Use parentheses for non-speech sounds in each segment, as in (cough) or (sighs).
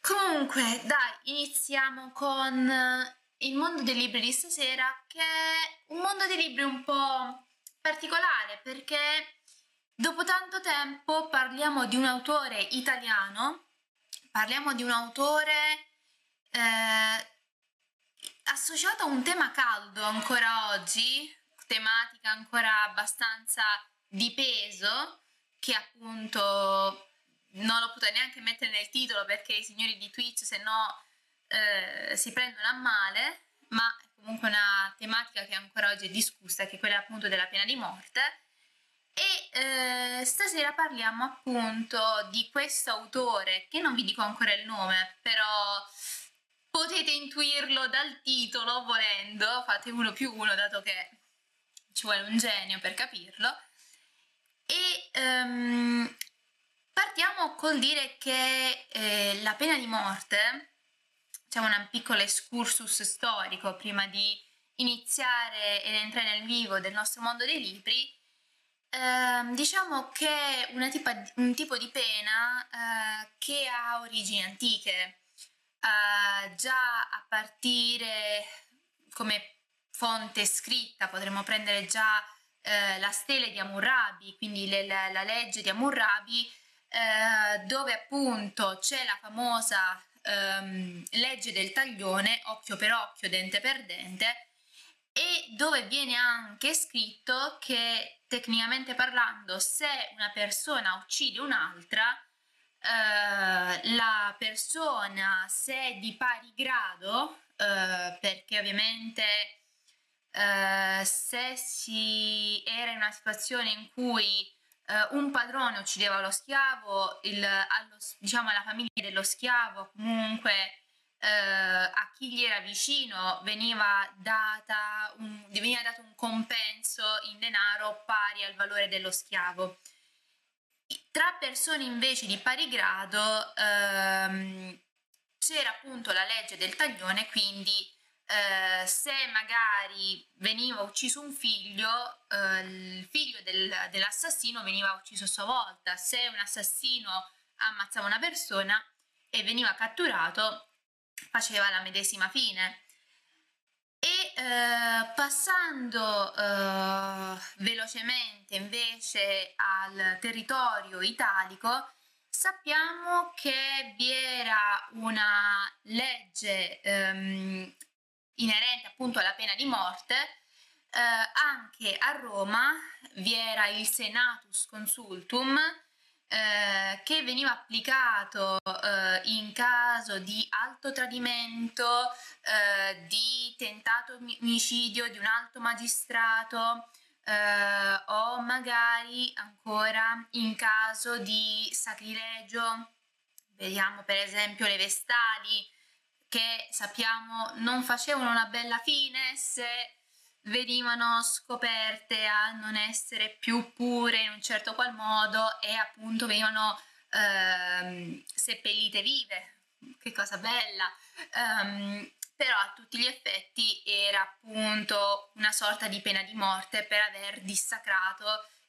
Comunque, dai, iniziamo con eh, il mondo dei libri di stasera, che è un mondo dei libri un po' particolare perché dopo tanto tempo parliamo di un autore italiano, parliamo di un autore eh, associato a un tema caldo ancora oggi, tematica ancora abbastanza di peso, che appunto non l'ho potuta neanche mettere nel titolo perché i signori di Twitch se no eh, si prendono a male, ma è comunque una tematica che ancora oggi è discussa, che è quella appunto della pena di morte. E eh, stasera parliamo appunto di questo autore, che non vi dico ancora il nome, però potete intuirlo dal titolo volendo, fate uno più uno dato che ci vuole un genio per capirlo. E um, partiamo col dire che eh, la pena di morte facciamo un piccolo excursus storico prima di iniziare ed entrare nel vivo del nostro mondo dei libri. Eh, diciamo che è tipa, un tipo di pena eh, che ha origini antiche, già a partire come fonte scritta potremmo prendere già eh, la stele di Amurrabi, quindi le, la, la, legge di Amurrabi, eh, dove appunto c'è la famosa ehm, legge del taglione, occhio per occhio, dente per dente, e dove viene anche scritto che tecnicamente parlando, se una persona uccide un'altra, eh, la persona, se di pari grado, eh, perché ovviamente eh, se si era in una situazione in cui eh, un padrone uccideva lo schiavo, il, allo, diciamo alla famiglia dello schiavo, comunque eh, a chi gli era vicino veniva, data un, veniva dato un compenso in denaro pari al valore dello schiavo. Tra persone invece di pari grado ehm, c'era appunto la legge del taglione, quindi eh, se magari veniva ucciso un figlio, eh, il figlio del, dell'assassino veniva ucciso a sua volta. Se un assassino ammazzava una persona e veniva catturato, faceva la medesima fine. E eh, passando eh, velocemente invece al territorio italico, sappiamo che vi era una legge ehm, inerente appunto alla pena di morte, eh, anche a Roma vi era il Senatus Consultum eh, che veniva applicato eh, in caso di alto tradimento, eh, di tentato omicidio di un alto magistrato eh, o magari ancora in caso di sacrilegio. Vediamo per esempio le vestali che sappiamo non facevano una bella fine se venivano scoperte a non essere più pure in un certo qual modo e appunto venivano ehm, seppellite vive. Che cosa bella! Um, però a tutti gli effetti era appunto una sorta di pena di morte per aver dissacrato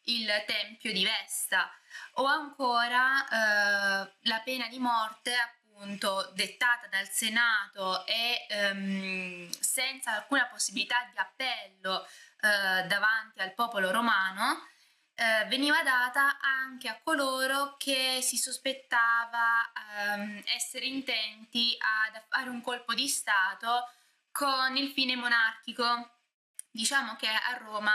il tempio di Vesta o ancora eh, la pena di morte appunto dettata dal Senato e ehm, senza alcuna possibilità di appello eh, davanti al popolo romano, eh, veniva data anche a coloro che si sospettava ehm, essere intenti ad fare un colpo di Stato con il fine monarchico. Diciamo che a Roma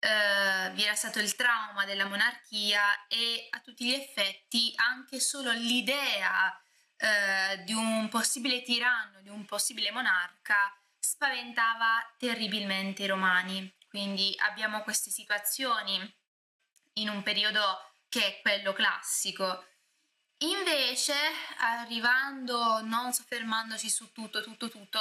eh, vi era stato il trauma della monarchia e a tutti gli effetti anche solo l'idea eh, di un possibile tiranno, di un possibile monarca, spaventava terribilmente i romani. Quindi abbiamo queste situazioni in un periodo che è quello classico. Invece, arrivando, non soffermandoci su tutto, tutto, tutto,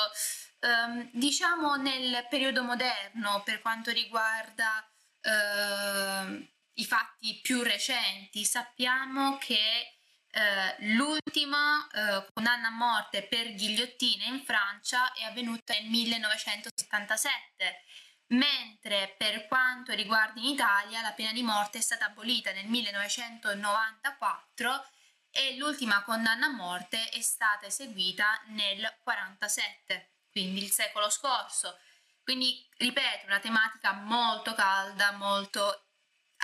ehm, diciamo nel periodo moderno, per quanto riguarda ehm, i fatti più recenti, sappiamo che eh, l'ultima eh, condanna a morte per ghigliottina in Francia è avvenuta nel 1977, mentre per quanto riguarda in Italia la pena di morte è stata abolita nel 1994 e l'ultima condanna a morte è stata eseguita nel 47, quindi il secolo scorso. Quindi, ripeto, una tematica molto calda, molto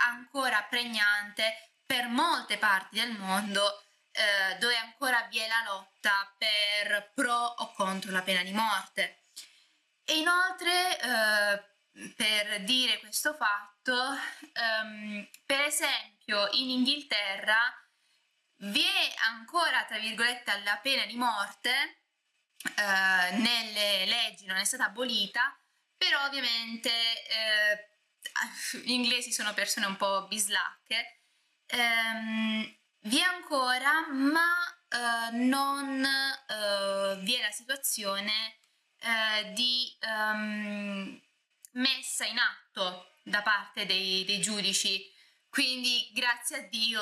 ancora pregnante per molte parti del mondo eh, dove ancora vi è la lotta per pro o contro la pena di morte. E inoltre, eh, per dire questo fatto, ehm, per esempio in Inghilterra vi è ancora, tra virgolette, la pena di morte, eh, nelle leggi non è stata abolita, però ovviamente eh, gli inglesi sono persone un po' bislacche, ehm, vi è ancora, ma eh, non eh, vi è la situazione eh, di um, messa in atto da parte dei, dei giudici. Quindi, grazie a Dio,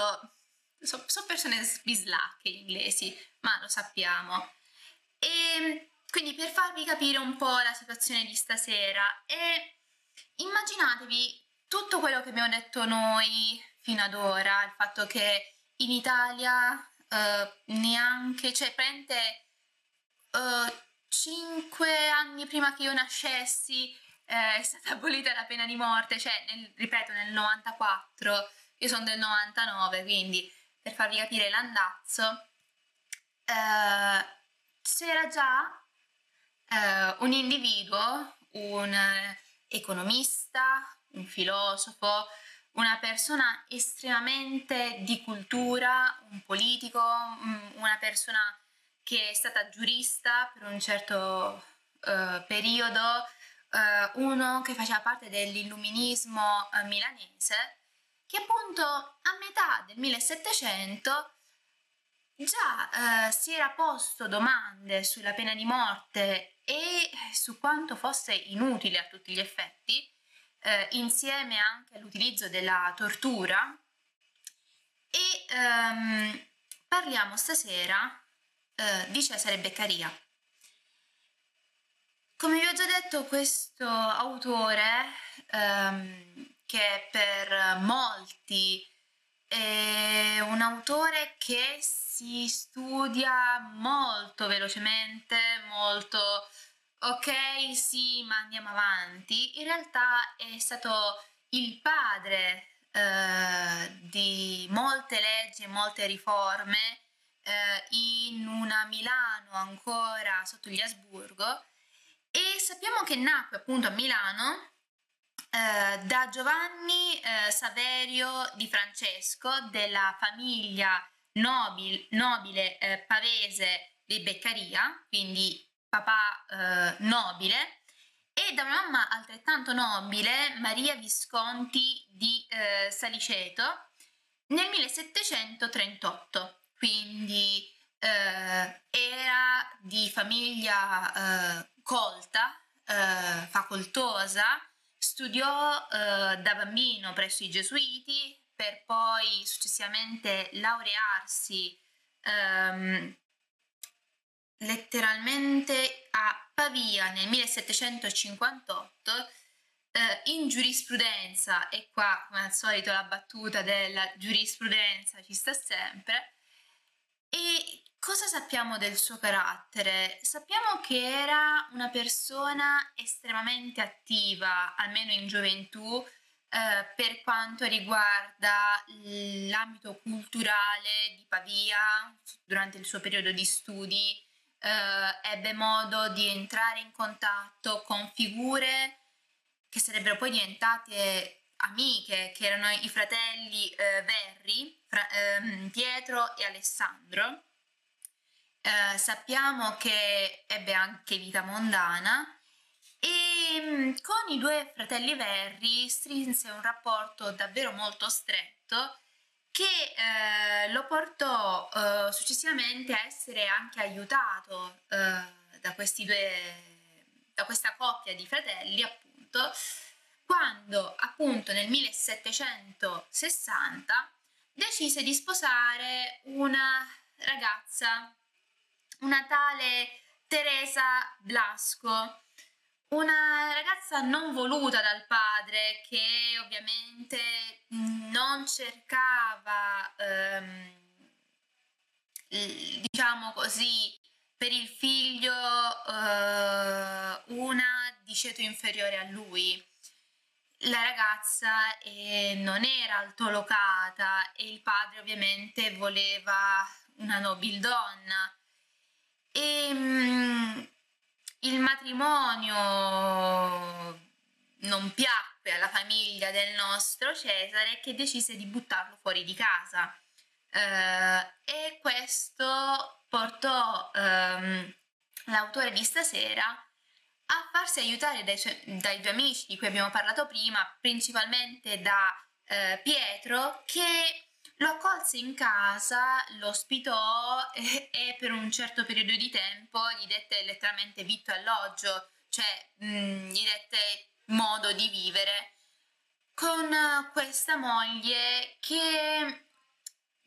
sono so persone bislacche inglesi, ma lo sappiamo. E quindi per farvi capire un po' la situazione di stasera, e immaginatevi tutto quello che abbiamo detto noi fino ad ora, il fatto che in Italia uh, neanche, cioè prende uh, 5 anni prima che io nascessi eh, è stata (laughs) abolita la pena di morte, cioè nel, ripeto nel 94, io sono del 99, quindi per farvi capire l'andazzo, eh, c'era già eh, un individuo, un economista, un filosofo, una persona estremamente di cultura, un politico, una persona che è stata giurista per un certo uh, periodo, uh, uno che faceva parte dell'illuminismo uh, milanese, che appunto a metà del 1700 già si era posto domande sulla pena di morte e su quanto fosse inutile a tutti gli effetti, eh, insieme anche all'utilizzo della tortura e ehm, parliamo stasera eh, di Cesare Beccaria. Come vi ho già detto, questo autore, ehm, che per molti è un autore che si studia molto velocemente, molto ok, sì, ma andiamo avanti, in realtà è stato il padre eh, di molte leggi e molte riforme eh, in una Milano ancora sotto gli Asburgo e sappiamo che nacque appunto a Milano eh, da Giovanni eh, Saverio di Francesco della famiglia nobil, nobile eh, pavese di Beccaria, quindi papà eh, nobile, e da una mamma altrettanto nobile, Maria Visconti di eh, Saliceto, nel 1738. Quindi eh, era di famiglia eh, colta, eh, facoltosa, studiò eh, da bambino presso i gesuiti per poi successivamente laurearsi ehm, letteralmente a Pavia nel 1758 eh, in giurisprudenza, e qua come al solito la battuta della giurisprudenza ci sta sempre, e cosa sappiamo del suo carattere? Sappiamo che era una persona estremamente attiva, almeno in gioventù, eh, per quanto riguarda l'ambito culturale di Pavia durante il suo periodo di studi eh, ebbe modo di entrare in contatto con figure che sarebbero poi diventate amiche, che erano i fratelli eh, Verri, fra, ehm, Pietro e Alessandro. Eh, sappiamo che ebbe anche vita mondana e mm, con i due fratelli Verri strinse un rapporto davvero molto stretto che eh, lo portò eh, successivamente a essere anche aiutato eh, da due, da questa coppia di fratelli, appunto, quando appunto nel 1760 decise di sposare una ragazza, una tale Teresa Blasco, una ragazza non voluta dal padre che ovviamente non cercava ehm, diciamo così, per il figlio uh, una di ceto inferiore a lui. La ragazza eh, non era altolocata e il padre ovviamente voleva una nobildonna. E um, il matrimonio non piacque alla famiglia del nostro Cesare che decise di buttarlo fuori di casa. Uh, e questo portò um, l'autore di stasera a farsi aiutare dai, dai, due amici di cui abbiamo parlato prima, principalmente da uh, Pietro, che lo accolse in casa, lo ospitò e, e, per un certo periodo di tempo gli dette letteralmente vitto alloggio, cioè mh, mm, gli dette modo di vivere con questa moglie che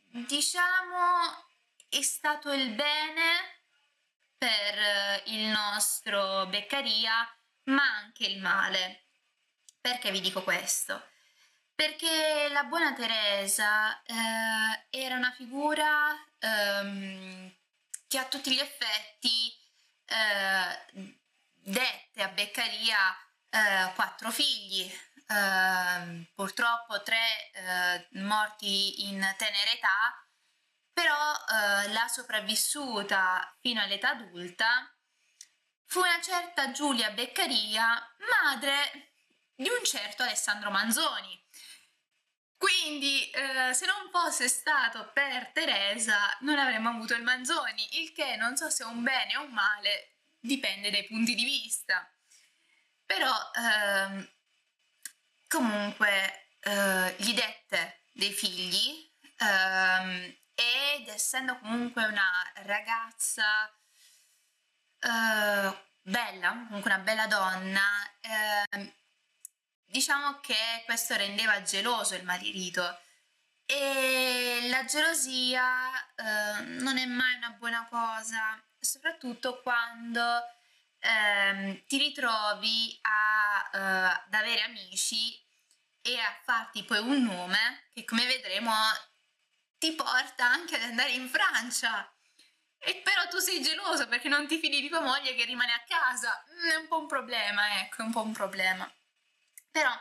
diciamo è stato il bene per eh, il nostro Beccaria, ma anche il male. Perché vi dico questo? Perché la buona Teresa eh, era una figura ehm, che a tutti gli effetti eh, dette a Beccaria eh, quattro figli, eh, purtroppo tre eh, morti in tenera età però eh, la sopravvissuta fino all'età adulta fu una certa Giulia Beccaria, madre di un certo Alessandro Manzoni. Quindi, eh, se non fosse stato per Teresa, non avremmo avuto il Manzoni, il che non so se è un bene o un male, dipende dai punti di vista. Però, ehm, comunque, eh, gli dette dei figli ehm, ed essendo comunque una ragazza uh, bella, comunque una bella donna, uh, diciamo che questo rendeva geloso il marito e la gelosia uh, non è mai una buona cosa, soprattutto quando ehm, ti ritrovi a, ad avere amici e a farti poi un nome che come vedremo ti porta anche ad andare in Francia. E però tu sei geloso perché non ti fidi di tua moglie che rimane a casa. Mm, è un po' un problema, ecco, è un po' un problema. Però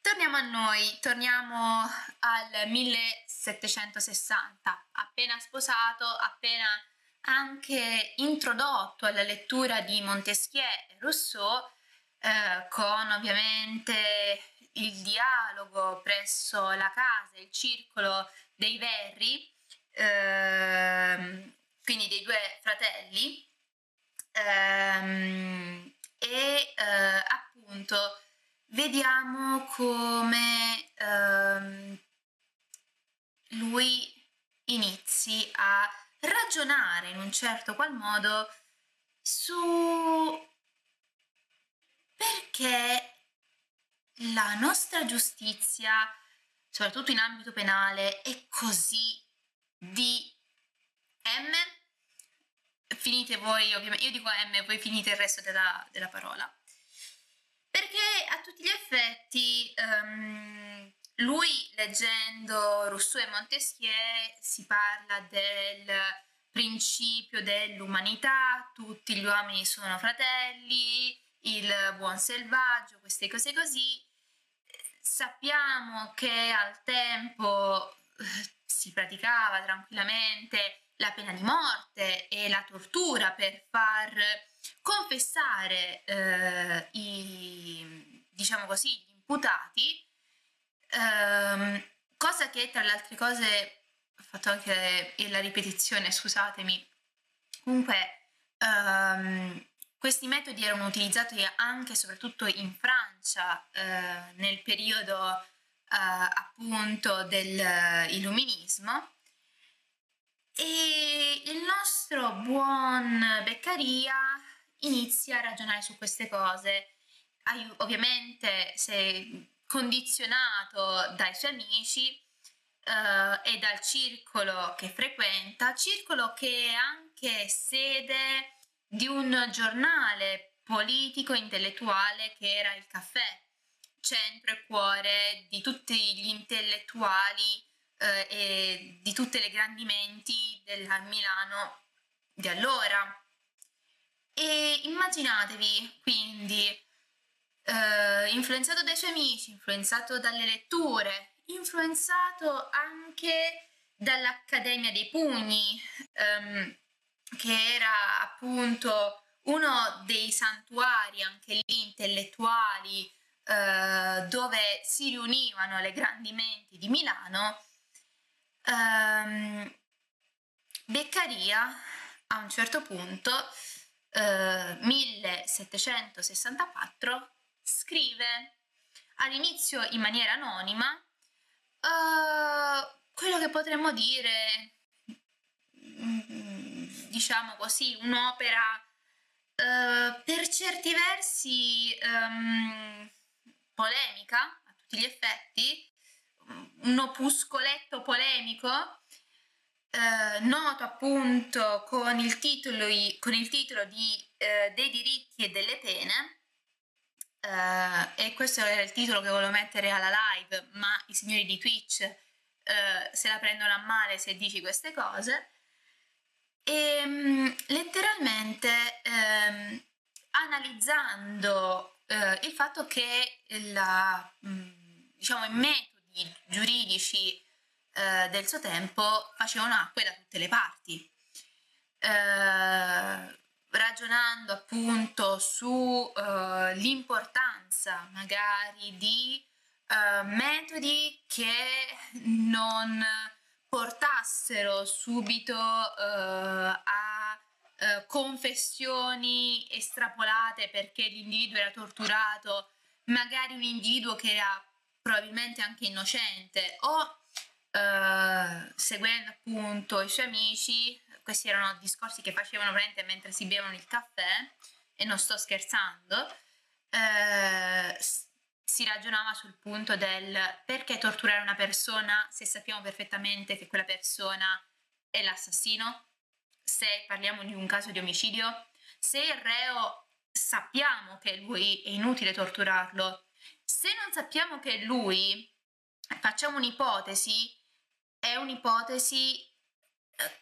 torniamo a noi, torniamo al 1760, appena sposato, appena anche introdotto alla lettura di Montesquieu e Rousseau, eh, con ovviamente il dialogo presso la casa, il circolo dei Verri, ehm, quindi dei due fratelli, ehm, e eh, appunto vediamo come ehm, lui inizi a ragionare in un certo qual modo su perché la nostra giustizia soprattutto in ambito penale, è così di M. Finite voi, ovviamente, io dico M, voi finite il resto della, della parola. Perché tutti gli effetti um, lui leggendo Rousseau e Montesquieu si parla del principio dell'umanità, tutti gli uomini sono fratelli, il buon selvaggio, queste cose così, Sappiamo che al tempo eh, si praticava tranquillamente la pena di morte e la tortura per far confessare eh, i, diciamo così, gli imputati, ehm, cosa che tra le altre cose, ho fatto anche la ripetizione, scusatemi, comunque ehm, questi metodi erano utilizzati anche e soprattutto in Francia eh, nel periodo eh, appunto dell'illuminismo e il nostro buon Beccaria inizia a ragionare su queste cose. Ovviamente se condizionato dai suoi amici eh, e dal circolo che frequenta, circolo che è anche sede di un giornale politico intellettuale che era il caffè, centro e cuore di tutti gli intellettuali eh, e di tutte le grandi menti della Milano di allora. E immaginatevi quindi eh, influenzato dai suoi amici, influenzato dalle letture, influenzato anche dall'Accademia dei Pugni, ehm, che era appunto uno dei santuari anche lì intellettuali eh, dove si riunivano le grandi menti di Milano, ehm, Beccaria a un certo punto, eh, 1764, scrive all'inizio in maniera anonima uh, quello che potremmo dire, mm, diciamo così, un'opera uh, per certi versi um, polemica a tutti gli effetti, un opuscoletto polemico eh, noto appunto con il titolo, con il titolo di Dei diritti e delle pene. Eh, e questo era il titolo che volevo mettere alla live, ma i signori di Twitch eh, se la prendono a male se dici queste cose. E ehm, letteralmente ehm, analizzando eh, il fatto che la, mh, diciamo, i metodi giuridici del suo tempo facevano acque da tutte le parti. Eh, ragionando appunto sull'importanza eh, magari di eh, metodi che non portassero subito eh, a confessioni estrapolate perché l'individuo era torturato, magari un individuo che era probabilmente anche innocente o uh, seguendo appunto i suoi amici, questi erano discorsi che facevano veramente mentre si bevano il caffè e non sto scherzando, uh, si ragionava sul punto del perché torturare una persona se sappiamo perfettamente che quella persona è l'assassino, se parliamo di un caso di omicidio, se il reo sappiamo che lui è inutile torturarlo, se non sappiamo che lui, facciamo un'ipotesi, è un'ipotesi eh,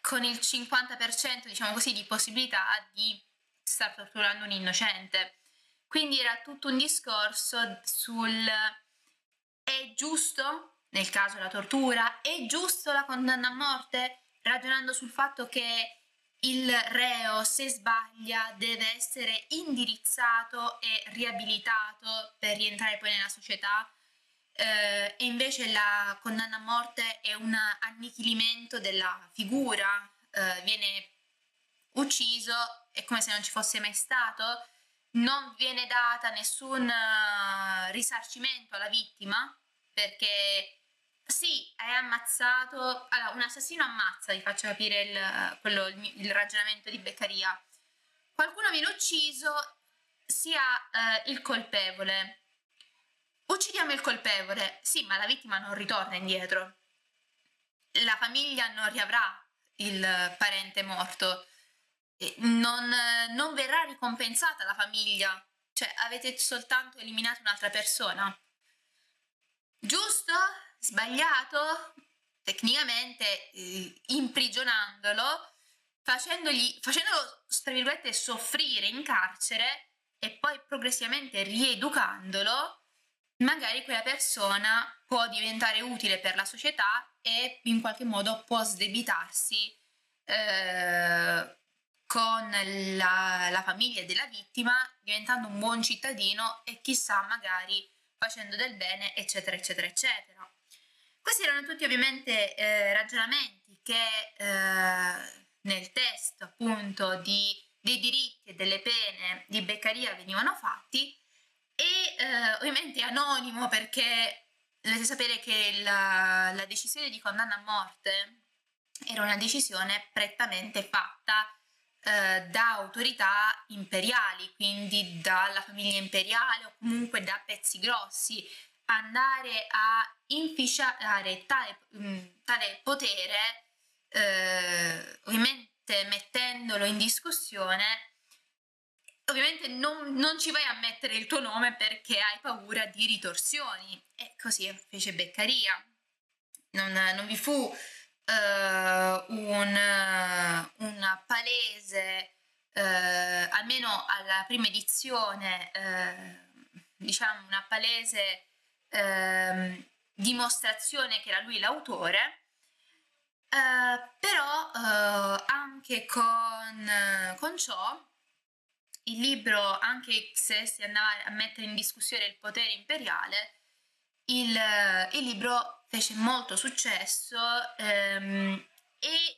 con il 50% diciamo così di possibilità di star torturando un innocente. Quindi era tutto un discorso sul è giusto nel caso della tortura, è giusto la condanna a morte, ragionando sul fatto che il reo, se sbaglia, deve essere indirizzato e riabilitato per rientrare poi nella società eh, e invece la condanna a morte è un annichilimento della figura, eh, viene ucciso, è come se non ci fosse mai stato, non viene data nessun uh, risarcimento alla vittima perché sì, hai ammazzato, allora un assassino ammazza, vi faccio capire il, quello, il, il ragionamento di Beccaria, qualcuno viene ucciso, sia uh, il colpevole Uccidiamo il colpevole, sì, ma la vittima non ritorna indietro. La famiglia non riavrà il parente morto, non, non verrà ricompensata la famiglia, cioè avete soltanto eliminato un'altra persona. Giusto? Sbagliato? Tecnicamente eh, imprigionandolo, facendogli, facendolo, tra virgolette, soffrire in carcere e poi progressivamente rieducandolo, magari quella persona può diventare utile per la società e in qualche modo può sdebitarsi eh, con la, la, famiglia della vittima, diventando un buon cittadino e chissà magari facendo del bene, eccetera, eccetera, eccetera. Questi erano tutti ovviamente eh, ragionamenti che eh, nel testo appunto di, dei diritti e delle pene di Beccaria venivano fatti e eh, ovviamente è anonimo perché dovete sapere che la, la, decisione di condanna a morte era una decisione prettamente fatta eh, da autorità imperiali, quindi dalla famiglia imperiale o comunque da pezzi grossi. Andare a inficiare tale, mm, tale potere, eh, ovviamente mettendolo in discussione, ovviamente non, non, ci vai a mettere il tuo nome perché hai paura di ritorsioni. E così fece Beccaria. non, non vi fu uh, un, una palese, uh, almeno alla prima edizione, uh, diciamo una palese ehm, dimostrazione che era lui l'autore. però anche con, con ciò il libro, anche se si andava a mettere in discussione il potere imperiale, il, il libro fece molto successo ehm, e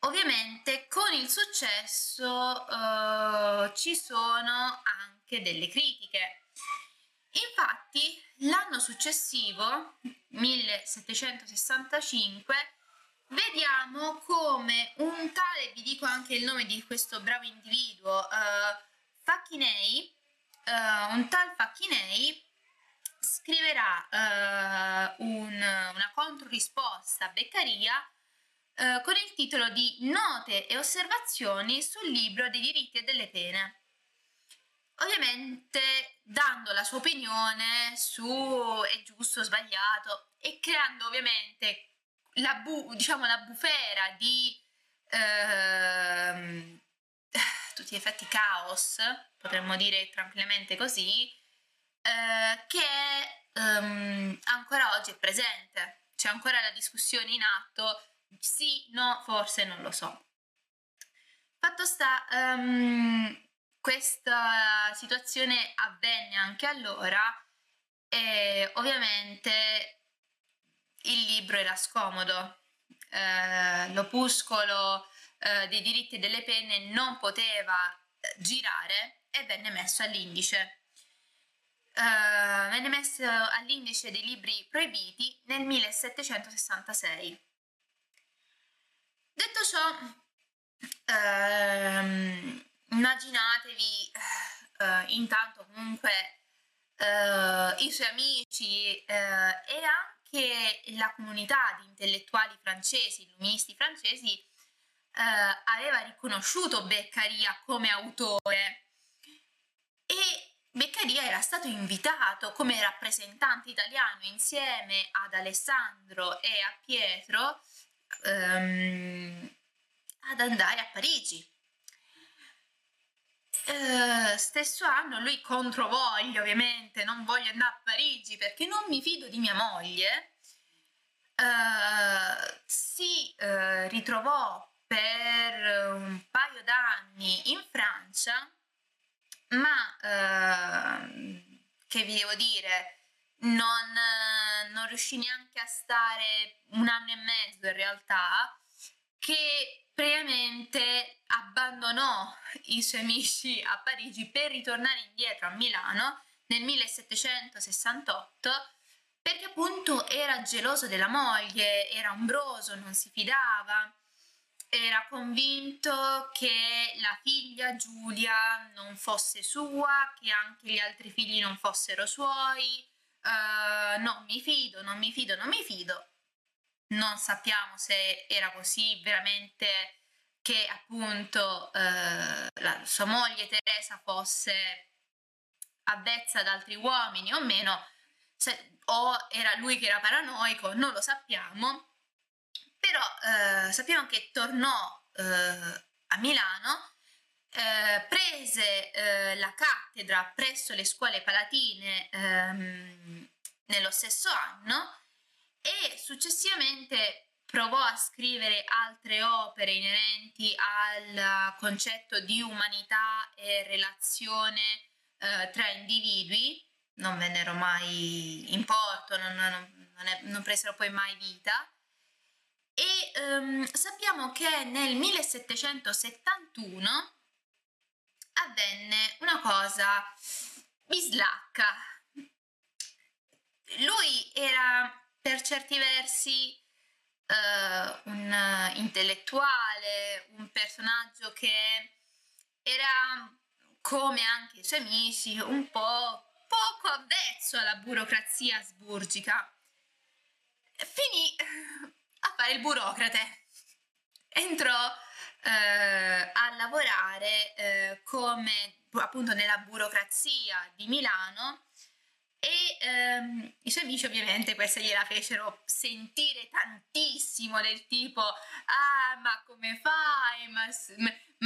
ovviamente con il successo eh, ci sono anche delle critiche. Infatti l'anno successivo, 1765, vediamo come un tale, vi dico anche il nome di questo bravo individuo, uh, Facchinei, uh, un tal Facchinei scriverà uh, un, una controrisposta a Beccaria uh, con il titolo di Note e osservazioni sul libro dei diritti e delle pene. Ovviamente dando la sua opinione su è giusto o sbagliato e creando ovviamente la, bu- diciamo, la bufera di uh, (sighs) tutti gli effetti caos, potremmo dire tranquillamente così, eh, che um, ancora oggi è presente. C'è ancora la discussione in atto, sì, no, forse non lo so. Fatto sta, um, questa situazione avvenne anche allora e ovviamente il libro era scomodo. Eh, l'opuscolo eh, dei diritti delle penne non poteva eh, girare e venne messo all'indice. Uh, venne messo all'indice dei libri proibiti nel 1766. Detto ciò, uh, immaginatevi uh, intanto comunque i suoi amici e anche la comunità di intellettuali francesi, illuministi francesi, aveva riconosciuto Beccaria come autore e Beccaria era stato invitato come rappresentante italiano insieme ad Alessandro e a Pietro um, ad andare a Parigi. Uh, stesso anno lui controvoglia ovviamente non voglio andare a Parigi perché non mi fido di mia moglie uh, si uh, ritrovò per un paio d'anni in Francia ma eh, che vi devo dire, non, non riuscì neanche a stare un anno e mezzo in realtà, che previamente abbandonò i suoi amici a Parigi per ritornare indietro a Milano nel 1768 perché appunto era geloso della moglie, era ombroso, non si fidava era convinto che la figlia Giulia non fosse sua, che anche gli altri figli non fossero suoi. Uh, non mi fido, non mi fido, non mi fido. Non sappiamo se era così veramente che appunto uh, la sua moglie Teresa fosse avvezza ad altri uomini o meno, se, o era lui che era paranoico, non lo sappiamo però eh, sappiamo che tornò eh, a Milano, eh, prese eh, la cattedra presso le scuole palatine ehm, nello stesso anno e successivamente provò a scrivere altre opere inerenti al concetto di umanità e relazione eh, tra individui, non vennero mai in porto, non, non, non, è, non presero poi mai vita e um, sappiamo che nel 1771 avvenne una cosa bislacca. Lui era per certi versi uh, un intellettuale, un personaggio che era come anche i suoi amici un po' poco avvezzo alla burocrazia asburgica. Finì a fare il burocrate. Entrò eh, a lavorare eh, come appunto nella burocrazia di Milano e ehm, i suoi amici ovviamente questa gliela fecero sentire tantissimo del tipo ah ma come fai? Ma,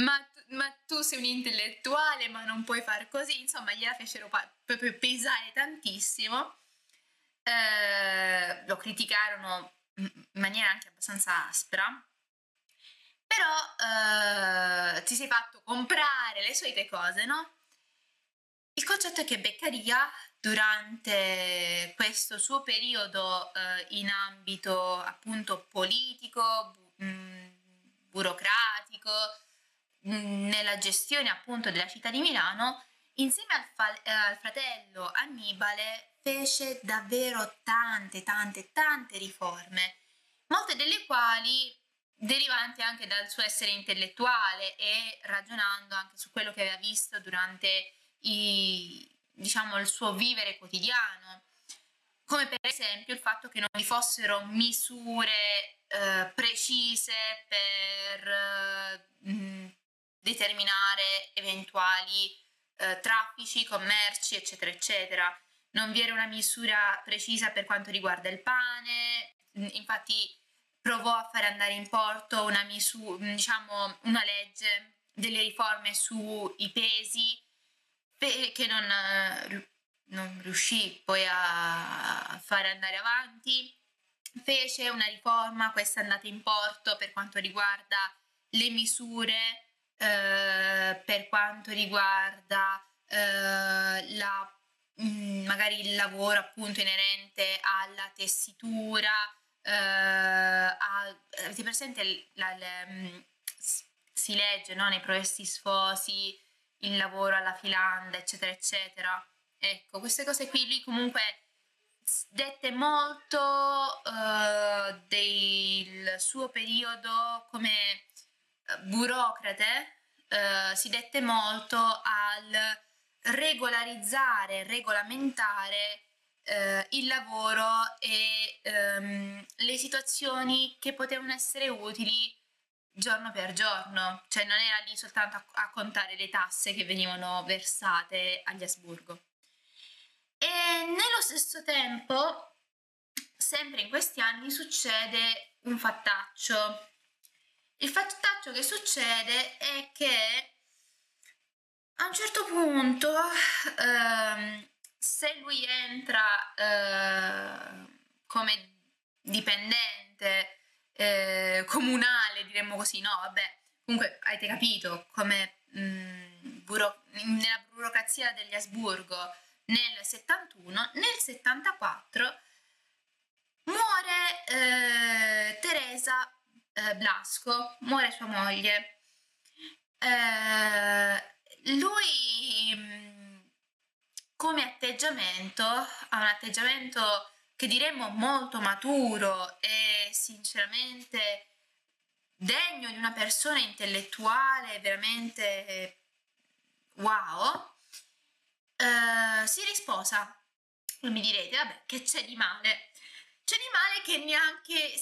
ma, ma tu sei un intellettuale ma non puoi far così. Insomma gliela fecero pa- proprio pesare tantissimo. Eh, lo criticarono in maniera anche abbastanza aspra però eh, ti sei fatto comprare le solite cose no? il concetto è che Beccaria durante questo suo periodo eh, in ambito appunto politico, bu- mh, mm, burocratico, mm, nella gestione appunto della città di Milano, insieme al, fa- eh, al fratello Annibale fece davvero tante, tante, tante riforme, molte delle quali derivanti anche dal suo essere intellettuale e ragionando anche su quello che aveva visto durante i, diciamo, il suo vivere quotidiano, come per esempio il fatto che non vi fossero misure eh, precise per eh, determinare eventuali eh, traffici, commerci, eccetera, eccetera. Non vi era una misura precisa per quanto riguarda il pane, infatti provò a fare andare in porto una, misura, diciamo, una legge delle riforme sui pesi che non, eh, non riuscì poi a fare andare avanti. Fece una riforma, questa è andata in porto per quanto riguarda le misure, eh, per quanto riguarda eh, la, magari il lavoro appunto inerente alla tessitura, eh, a, avete presente la, la, mm, si legge no, nei progressi sfosi il lavoro alla filanda, eccetera, eccetera. Ecco, queste cose qui lui comunque dette molto uh, del suo periodo come uh, burocrate, uh, si dette molto al regolarizzare, regolamentare il lavoro e um, le situazioni che potevano essere utili giorno per giorno, cioè non era lì soltanto a, a contare le tasse che venivano versate agli Asburgo. E nello stesso tempo, sempre in questi anni, succede un fattaccio. Il fattaccio che succede è che a un certo punto, ehm, se lui entra eh, come dipendente eh, comunale, diremmo così, no? Vabbè, comunque avete capito come mh, mm, buro- nella burocrazia degli Asburgo nel 71, nel 74 muore eh, Teresa eh, Blasco, muore sua moglie. Eh, lui mm, come atteggiamento ha un atteggiamento che diremmo molto maturo e sinceramente degno di una persona intellettuale veramente wow, eh, si risposa. E mi direte, vabbè, che c'è di male? C'è di male che neanche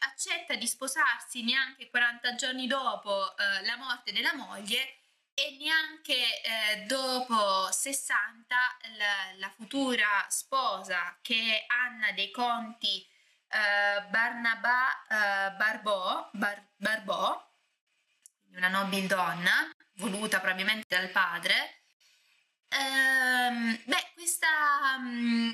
accetta di sposarsi neanche 40 giorni dopo eh, la morte della moglie e neanche eh, dopo 60 la, la, futura sposa che è Anna dei Conti eh, Barnabà eh, Barbò, Bar, Barbò, una nobile donna voluta probabilmente dal padre. Ehm, beh, questa, mm,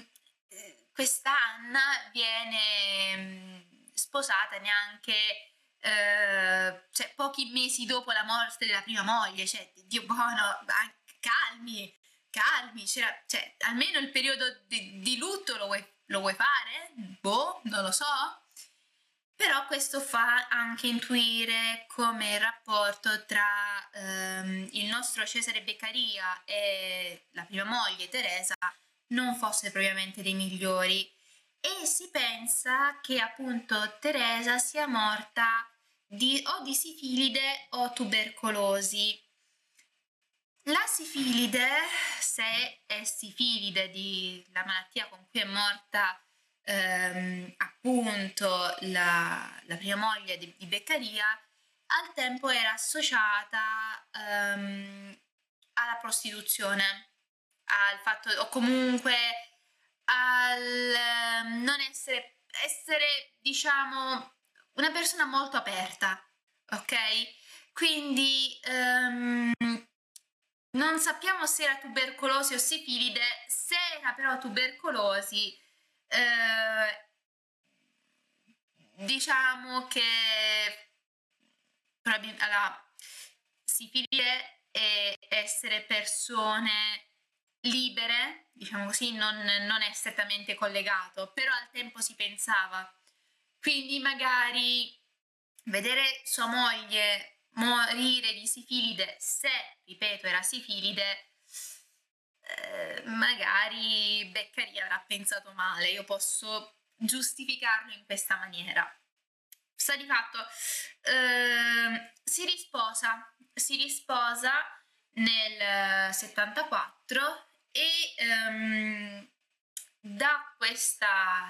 questa Anna viene mm, sposata neanche eh, cioè, pochi mesi dopo la morte della prima moglie, cioè, Dio buono, calmi, calmi, cioè, almeno il periodo di, di lutto lo vuoi, lo vuoi fare? Boh, non lo so. Però questo fa anche intuire come il rapporto tra ehm, il nostro Cesare Beccaria e la prima moglie Teresa non fosse propriamente dei migliori e si pensa che appunto Teresa sia morta di, o di sifilide o tubercolosi. La sifilide, se è sifilide di la malattia con cui è morta ehm, appunto la, la, prima moglie di, di, Beccaria, al tempo era associata ehm, alla prostituzione, al fatto, o comunque al ehm, non essere, essere, diciamo, una persona molto aperta, ok? Quindi um, non sappiamo se era tubercolosi o sifilide, se era però tubercolosi, eh, diciamo che allora, sifilide è essere persone libere, diciamo così, non, non è strettamente collegato, però al tempo si pensava. Quindi magari vedere sua moglie morire di sifilide, se, ripeto, era sifilide, eh, magari Beccaria avrà pensato male, io posso giustificarlo in questa maniera. Sta di fatto, eh, si risposa, si risposa nel 74 e um, da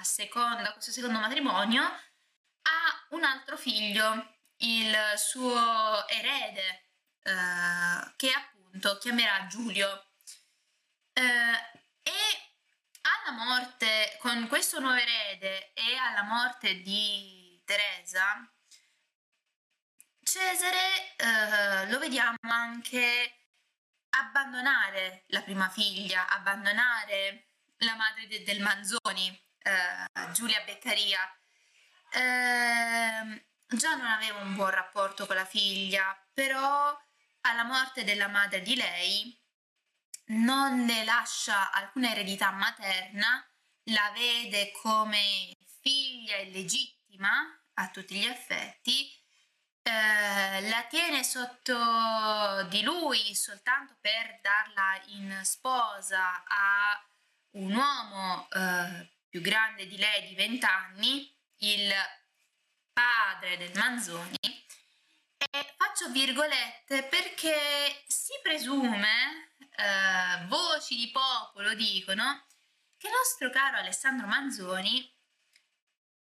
seconda, questo secondo matrimonio ha un altro figlio, il suo erede, uh, che appunto chiamerà Giulio. Uh, e alla morte, con questo nuovo erede e alla morte di Teresa, Cesare uh, lo vediamo anche abbandonare la prima figlia, abbandonare la madre de- del Manzoni, eh, Giulia Beccaria. Eh, già non aveva un buon rapporto con la figlia, però alla morte della madre di lei non le lascia alcuna eredità materna, la vede come figlia illegittima a tutti gli effetti eh, la tiene sotto di lui soltanto per darla in sposa a un uomo eh, più grande di lei di 20 anni, il padre del Manzoni, e faccio virgolette perché si presume, eh, voci di popolo dicono, che il nostro caro Alessandro Manzoni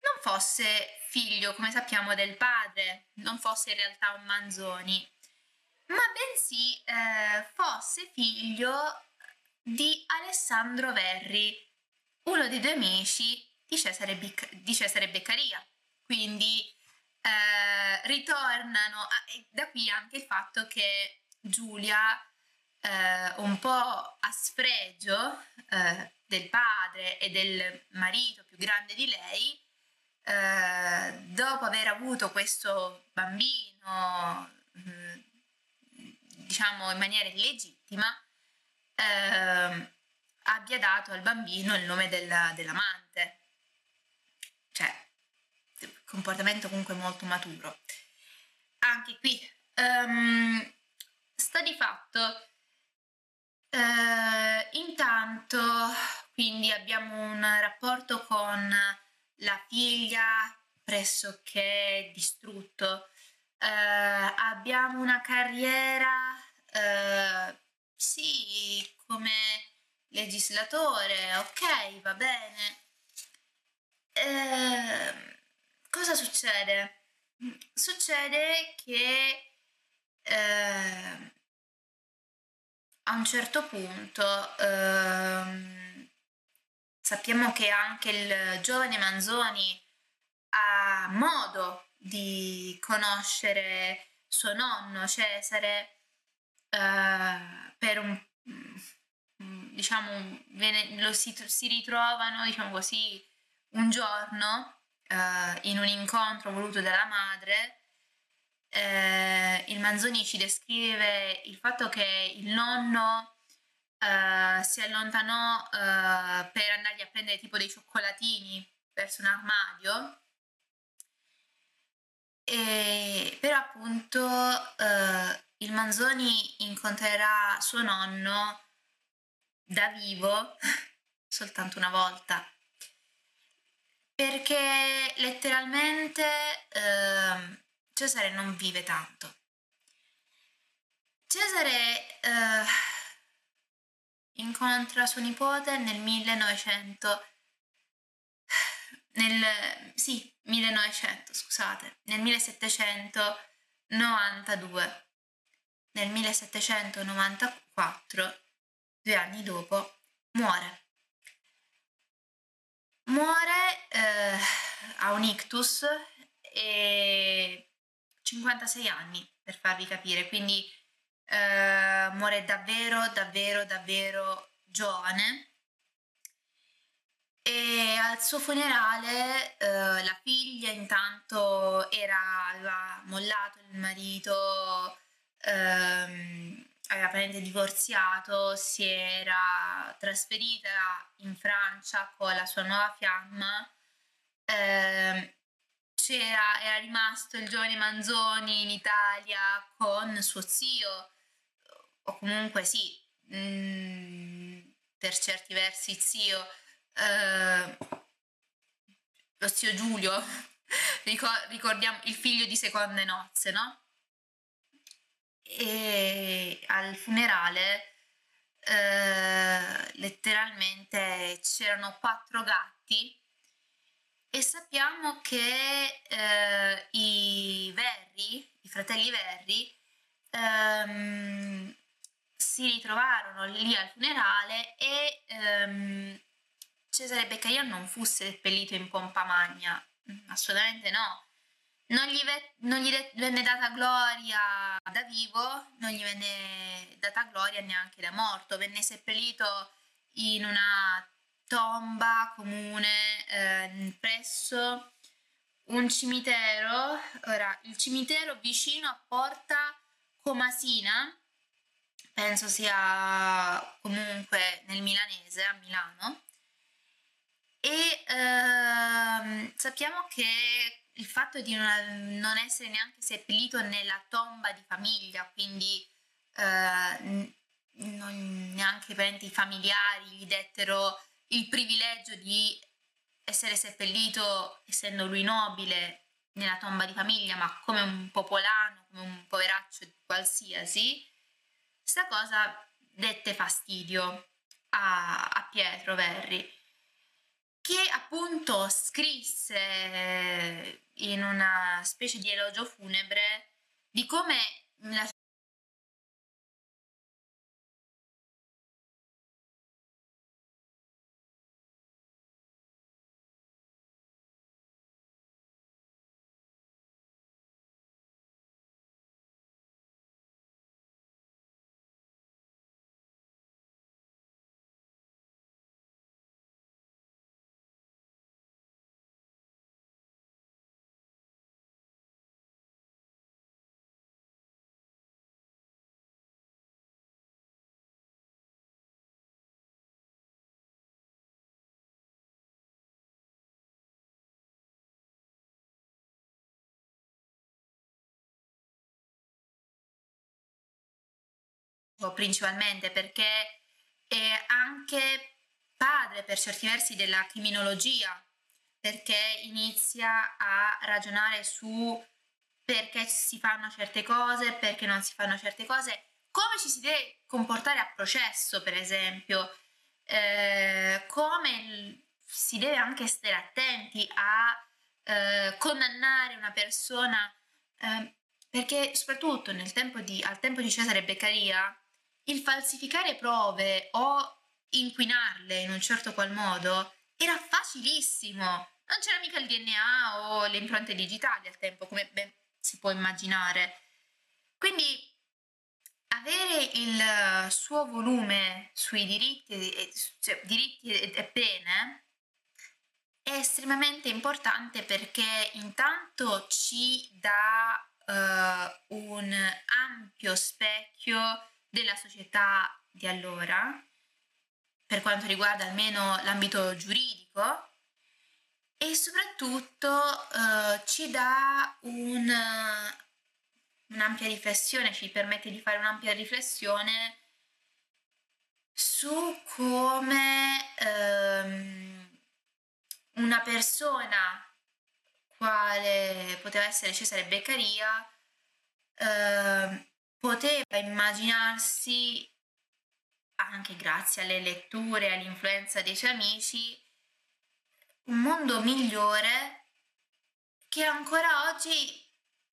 non fosse figlio, come sappiamo, del padre, non fosse in realtà un Manzoni, ma bensì eh, fosse figlio di Alessandro Verri, uno dei due amici di Cesare, Bic- di Cesare Beccaria. Quindi eh, ritornano, a, da qui anche il fatto che Giulia, eh, un po' a sfregio eh, del padre e del marito più grande di lei, eh, dopo aver avuto questo bambino, mm, diciamo in maniera illegittima, eh, abbia dato al bambino il nome della, dell'amante. Cioè, comportamento comunque molto maturo. Anche qui, um, sta di fatto, uh, intanto, quindi abbiamo un rapporto con la figlia pressoché distrutto. Uh, abbiamo una carriera, uh, sì, come legislatore, ok, va bene. Uh, cosa succede? Succede che a un certo punto ehm, Sappiamo che anche il giovane Manzoni ha modo di conoscere suo nonno Cesare uh, per un diciamo viene, lo si, si, ritrovano diciamo così un giorno uh, in un incontro voluto dalla madre uh, il Manzoni ci descrive il fatto che il nonno uh, si allontanò uh, per andargli a prendere tipo dei cioccolatini verso un armadio. E, però appunto uh, il Manzoni incontrerà suo nonno da vivo (laughs) soltanto una volta perché letteralmente uh, Cesare non vive tanto. Cesare uh, incontra suo nipote nel 1900 (sighs) nel sì, 1900, scusate, nel 1792. Nel 1794, due anni dopo, muore. muore eh, a un ictus e 56 anni per farvi capire, quindi eh, muore davvero, davvero, davvero giovane. E al suo funerale eh, la figlia intanto era, aveva mollato il marito, ehm, aveva praticamente divorziato, si era trasferita in Francia con la sua nuova fiamma. Eh, c'era, era rimasto il giovane Manzoni in Italia con suo zio, o comunque sì, mh, mm, per certi versi zio, eh, lo zio Giulio, (laughs) ricordiamo il figlio di seconde nozze, no? E al funerale eh, letteralmente c'erano quattro gatti e sappiamo che eh, i Verri, i fratelli Verri, ehm, si ritrovarono lì al funerale e ehm, Cesare Beccaria non fu seppellito in pompa magna, mm, assolutamente no. Non gli, ve- non gli de- venne data gloria da vivo, non gli venne data gloria neanche da morto, venne seppellito in una tomba comune eh, presso un cimitero, ora il cimitero vicino a Porta Comasina, penso sia comunque nel milanese, a Milano, e ehm, sappiamo che il fatto di non, essere neanche seppellito nella tomba di famiglia, quindi eh, non, neanche i parenti familiari gli dettero il privilegio di essere seppellito, essendo lui nobile, nella tomba di famiglia, ma come un popolano, come un poveraccio qualsiasi, questa cosa dette fastidio a, a Pietro Verri, che appunto scrisse in una specie di elogio funebre di come la principalmente perché è anche padre per certi versi della criminologia, perché inizia a ragionare su perché si fanno certe cose, perché non si fanno certe cose, come ci si deve comportare a processo, per esempio, eh, come si deve anche stare attenti a eh, condannare una persona, eh, perché soprattutto tempo di, al tempo di Cesare Beccaria il falsificare prove o inquinarle in un certo qual modo era facilissimo. Non c'era mica il DNA o le impronte digitali al tempo, come ben si può immaginare. Quindi avere il suo volume sui diritti, cioè, diritti e pene è estremamente importante perché intanto ci dà uh, un ampio specchio della società di allora, per quanto riguarda almeno l'ambito giuridico, e soprattutto eh, ci dà un, un'ampia riflessione, ci permette di fare un'ampia riflessione su come ehm, una persona quale poteva essere Cesare Beccaria eh, poteva immaginarsi, anche grazie alle letture e all'influenza dei suoi amici, un mondo migliore che ancora oggi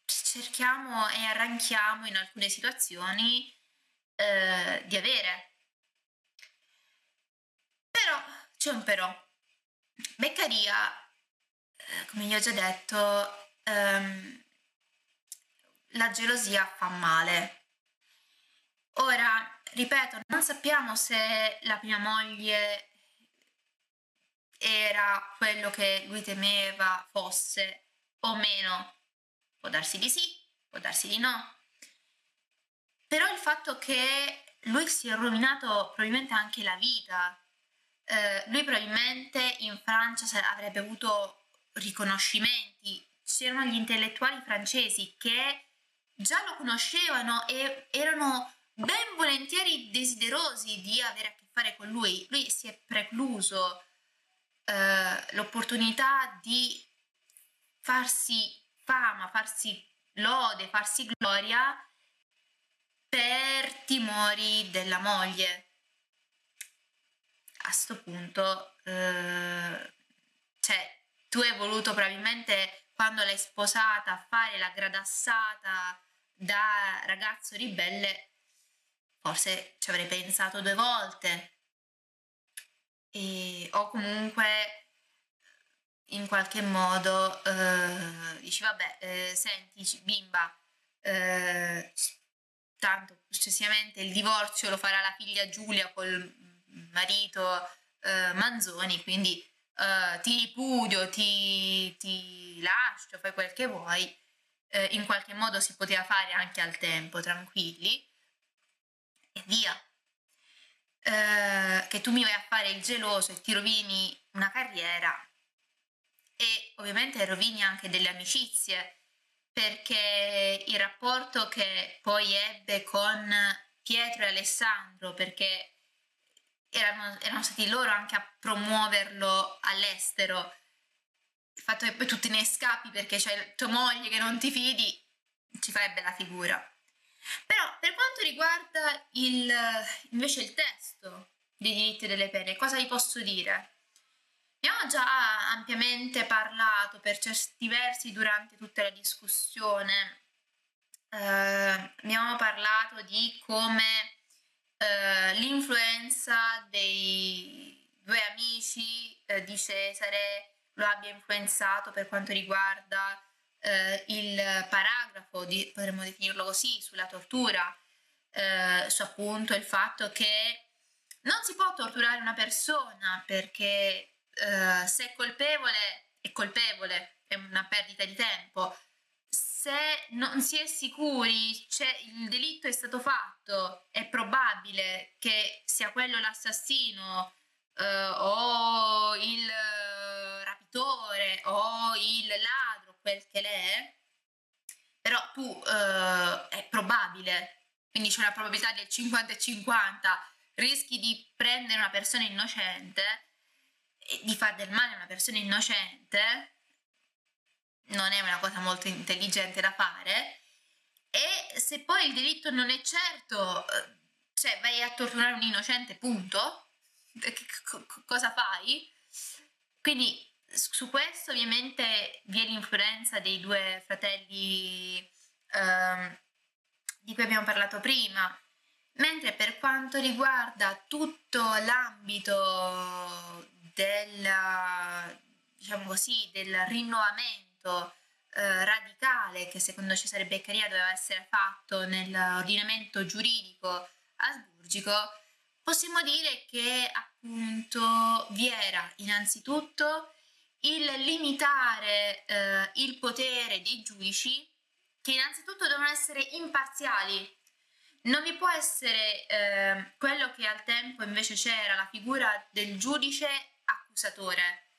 cerchiamo e arranchiamo in alcune situazioni eh, di avere. Però c'è un però. Beccaria, eh, come vi ho già detto, ehm, la gelosia fa male. Ora, ripeto, non sappiamo se la prima moglie era quello che lui temeva fosse o meno. Può darsi di sì, può darsi di no. Però il fatto che lui si è rovinato probabilmente anche la vita, eh, lui probabilmente in Francia avrebbe avuto riconoscimenti, c'erano gli intellettuali francesi che già lo conoscevano e erano ben volentieri desiderosi di avere a che fare con lui. Lui si è precluso eh, l'opportunità di farsi fama, farsi lode, farsi gloria per timori della moglie. A questo punto, eh, cioè, tu hai voluto probabilmente quando l'hai sposata fare la gradassata da ragazzo ribelle, forse ci avrei pensato due volte. E, o comunque in qualche modo eh, dici vabbè eh, senti bimba eh, tanto successivamente il divorzio lo farà la figlia Giulia col marito eh, Manzoni quindi eh, ti ripudio ti, ti lascio fai quel che vuoi eh, in qualche modo si poteva fare anche al tempo tranquilli e via. Che tu mi vai a fare il geloso e ti rovini una carriera. E ovviamente rovini anche delle amicizie perché il rapporto che poi ebbe con Pietro e Alessandro perché erano, erano stati loro anche a promuoverlo all'estero. Il fatto che poi tu te ne scappi perché c'è tua moglie che non ti fidi ci fai bella figura però per quanto riguarda il, invece il testo dei diritti delle pene cosa vi posso dire? Abbiamo già ampiamente parlato per certi versi durante tutta la discussione. Eh, abbiamo parlato di come eh, l'influenza dei due amici eh, di Cesare lo abbia influenzato per quanto riguarda eh, il paragrafo, di, potremmo definirlo così, sulla tortura, eh, su appunto il fatto che non si può torturare una persona perché uh, se è colpevole, è colpevole, è una perdita di tempo. Se non si è sicuri, cioè il delitto è stato fatto, è probabile che sia quello l'assassino uh, o il rapitore o il ladro, quel che l'è, però tu uh, è probabile, quindi c'è una probabilità del 50 e 50, rischi di prendere una persona innocente di fare del male a una persona innocente non è una cosa molto intelligente da fare. E se poi il delitto non è certo, eh, cioè vai a torturare un innocente, punto, (laughs) cosa fai? Quindi su questo ovviamente vi è l'influenza dei due fratelli eh, di cui abbiamo parlato prima, mentre per quanto riguarda tutto l'ambito del, diciamo così, del rinnovamento eh, radicale che secondo Cesare Beccaria doveva essere fatto nell'ordinamento giuridico asburgico, possiamo dire che appunto vi era innanzitutto il limitare eh, il potere dei giudici che innanzitutto devono essere imparziali non vi può essere eh, quello che al tempo invece c'era, la figura del giudice accusatore.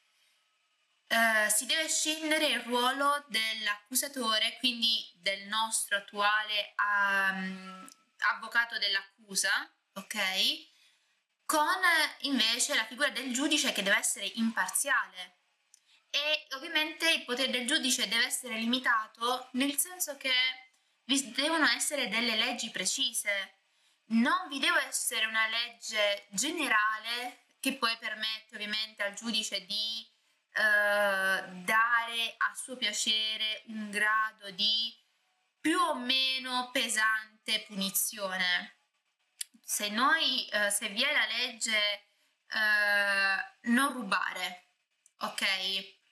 Uh, si deve scendere il ruolo dell'accusatore, quindi del nostro attuale um, avvocato dell'accusa, ok? Con invece la figura del giudice che deve essere imparziale. E ovviamente il potere del giudice deve essere limitato nel senso che vi devono essere delle leggi precise. Non vi deve essere una legge generale che poi permette ovviamente al giudice di eh, dare a suo piacere un grado di più o meno pesante punizione. Se noi, eh, se vi è la legge eh, non rubare, ok?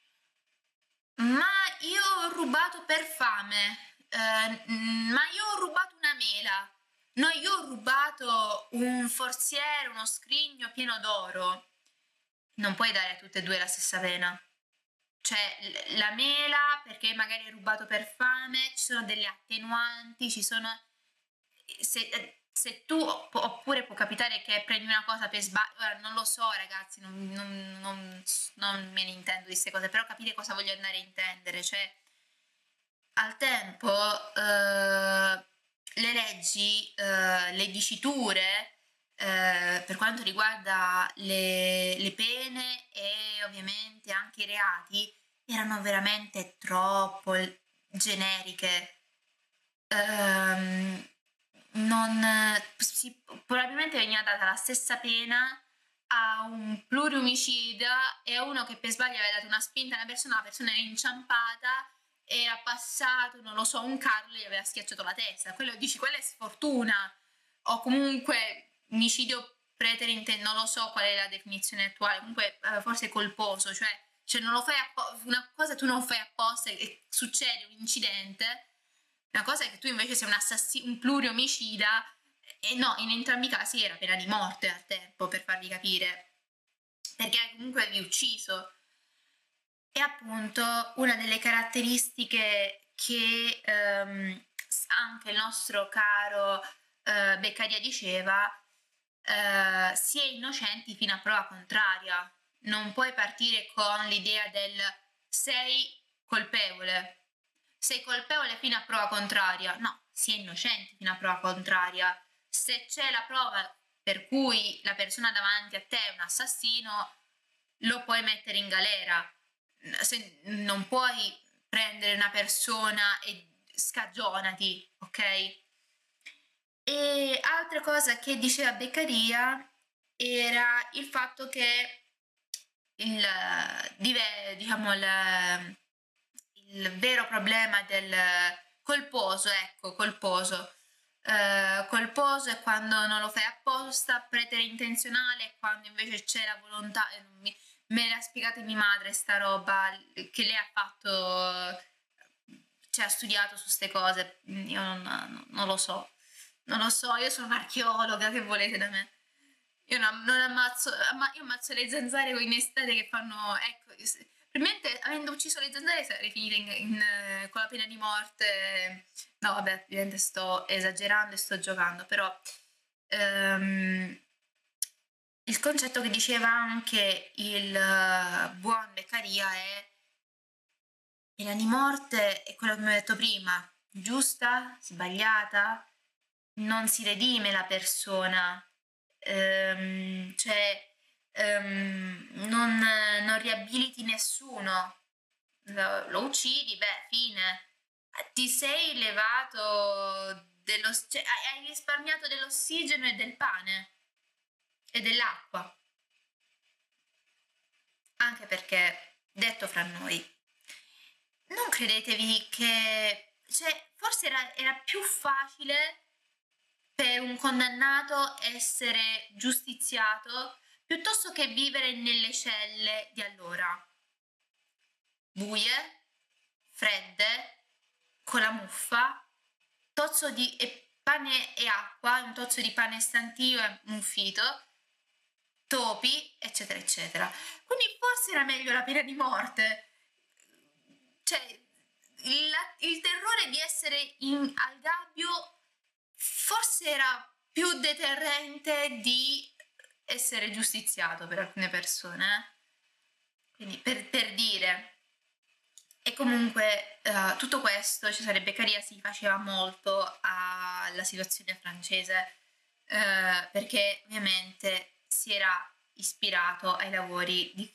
Ma io ho rubato per fame, eh, ma io ho rubato una mela, no, io ho rubato un forziere, uno scrigno pieno d'oro. Non puoi dare a tutte e due la stessa pena. Cioè, la mela perché magari hai rubato per fame, ci sono delle attenuanti, ci sono... Se, se tu, oppure può capitare che prendi una cosa per sbaglio, non lo so ragazzi, non, non, non, non, me ne intendo di queste cose, però capire cosa voglio andare a intendere, cioè al tempo eh, le leggi, eh, le diciture eh, per quanto riguarda le, le pene e ovviamente anche i reati erano veramente troppo generiche. Um, non, si, probabilmente veniva data la stessa pena a un pluriomicida e a uno che per sbaglio aveva dato una spinta a una persona, la persona era inciampata, era passato, non lo so, un carro e gli aveva schiacciato la testa. Quello dici, quella è sfortuna. O comunque omicidio preterinte, non lo so qual è la definizione attuale, comunque eh, forse colposo, cioè, cioè non lo fai apposta, una cosa tu non fai apposta e succede un incidente una cosa è che tu invece sei un assassino, un pluriomicida, e no, in entrambi i casi era pena di morte al tempo, per farvi capire, perché comunque avevi ucciso. E appunto una delle caratteristiche che um, anche il nostro caro uh, Beccaria diceva, uh, si è innocenti fino a prova contraria. Non puoi partire con l'idea del sei colpevole, sei colpevole fino a prova contraria. No, si è innocenti fino a prova contraria. Se c'è la prova per cui la persona davanti a te è un assassino, lo puoi mettere in galera. Se non puoi prendere una persona e scagionati, ok? E altra cosa che diceva Beccaria era il fatto che il, diciamo, il, il vero problema del colposo, ecco, colposo. Uh, colposo è quando non lo fai apposta, preterintenzionale è quando invece c'è la volontà. Mi, me l'ha spiegata mia madre sta roba che lei ha fatto, cioè ha studiato su queste cose. Io non, non, lo so, non lo so. Io sono un'archeologa, che volete da me? Io non, non ammazzo, io ammazzo le zanzare con in estate che fanno, ecco Probabilmente avendo ucciso le zanzare sarei finita in, in, in, con la pena di morte. No, vabbè, ovviamente sto esagerando e sto giocando, però um, il concetto che diceva anche il uh, buon Beccaria è pena di morte è quello che mi ho detto prima, giusta, sbagliata, non si redime la persona, um, cioè um, non, non, riabiliti nessuno, lo, lo, uccidi, beh, fine. Ti sei levato dello, cioè, hai risparmiato dell'ossigeno e del pane e dell'acqua. Anche perché, detto fra noi, non credetevi che... Cioè, forse era, era più facile per un condannato essere giustiziato piuttosto che vivere nelle celle di allora. Buie, fredde, con la muffa, tozzo di pane e acqua, un tozzo di pane stantio e muffito, topi, eccetera, eccetera. Quindi forse era meglio la pena di morte. Cioè, il, il terrore di essere in, al gabbio forse era più deterrente di essere giustiziato per alcune persone. Eh. Quindi per, per dire. E comunque uh, tutto questo Cesare Beccaria si faceva molto alla situazione francese uh, perché ovviamente si era ispirato ai lavori di,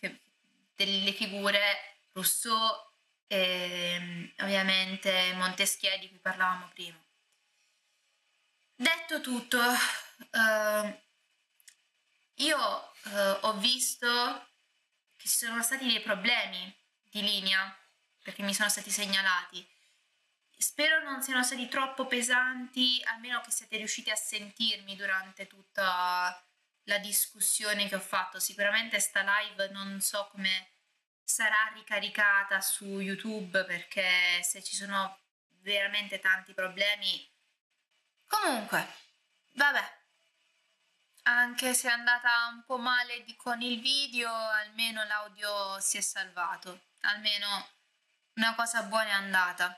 delle figure Rousseau e ovviamente Montesquieu di cui parlavamo prima. Detto tutto, uh, io eh, ho visto che ci sono stati dei problemi di linea perché mi sono stati segnalati. Spero non siano stati troppo pesanti, almeno che siate riusciti a sentirmi durante tutta la discussione che ho fatto. Sicuramente sta live non so come sarà ricaricata su YouTube perché se ci sono veramente tanti problemi. Comunque, vabbè. Anche se è andata un po' male con il video, almeno l'audio si è salvato. Almeno una cosa buona è andata.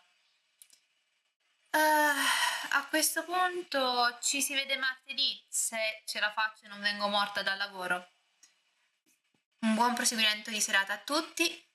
Uh, a questo punto ci si vede martedì se ce la faccio e non vengo morta dal lavoro. Un buon proseguimento di serata a tutti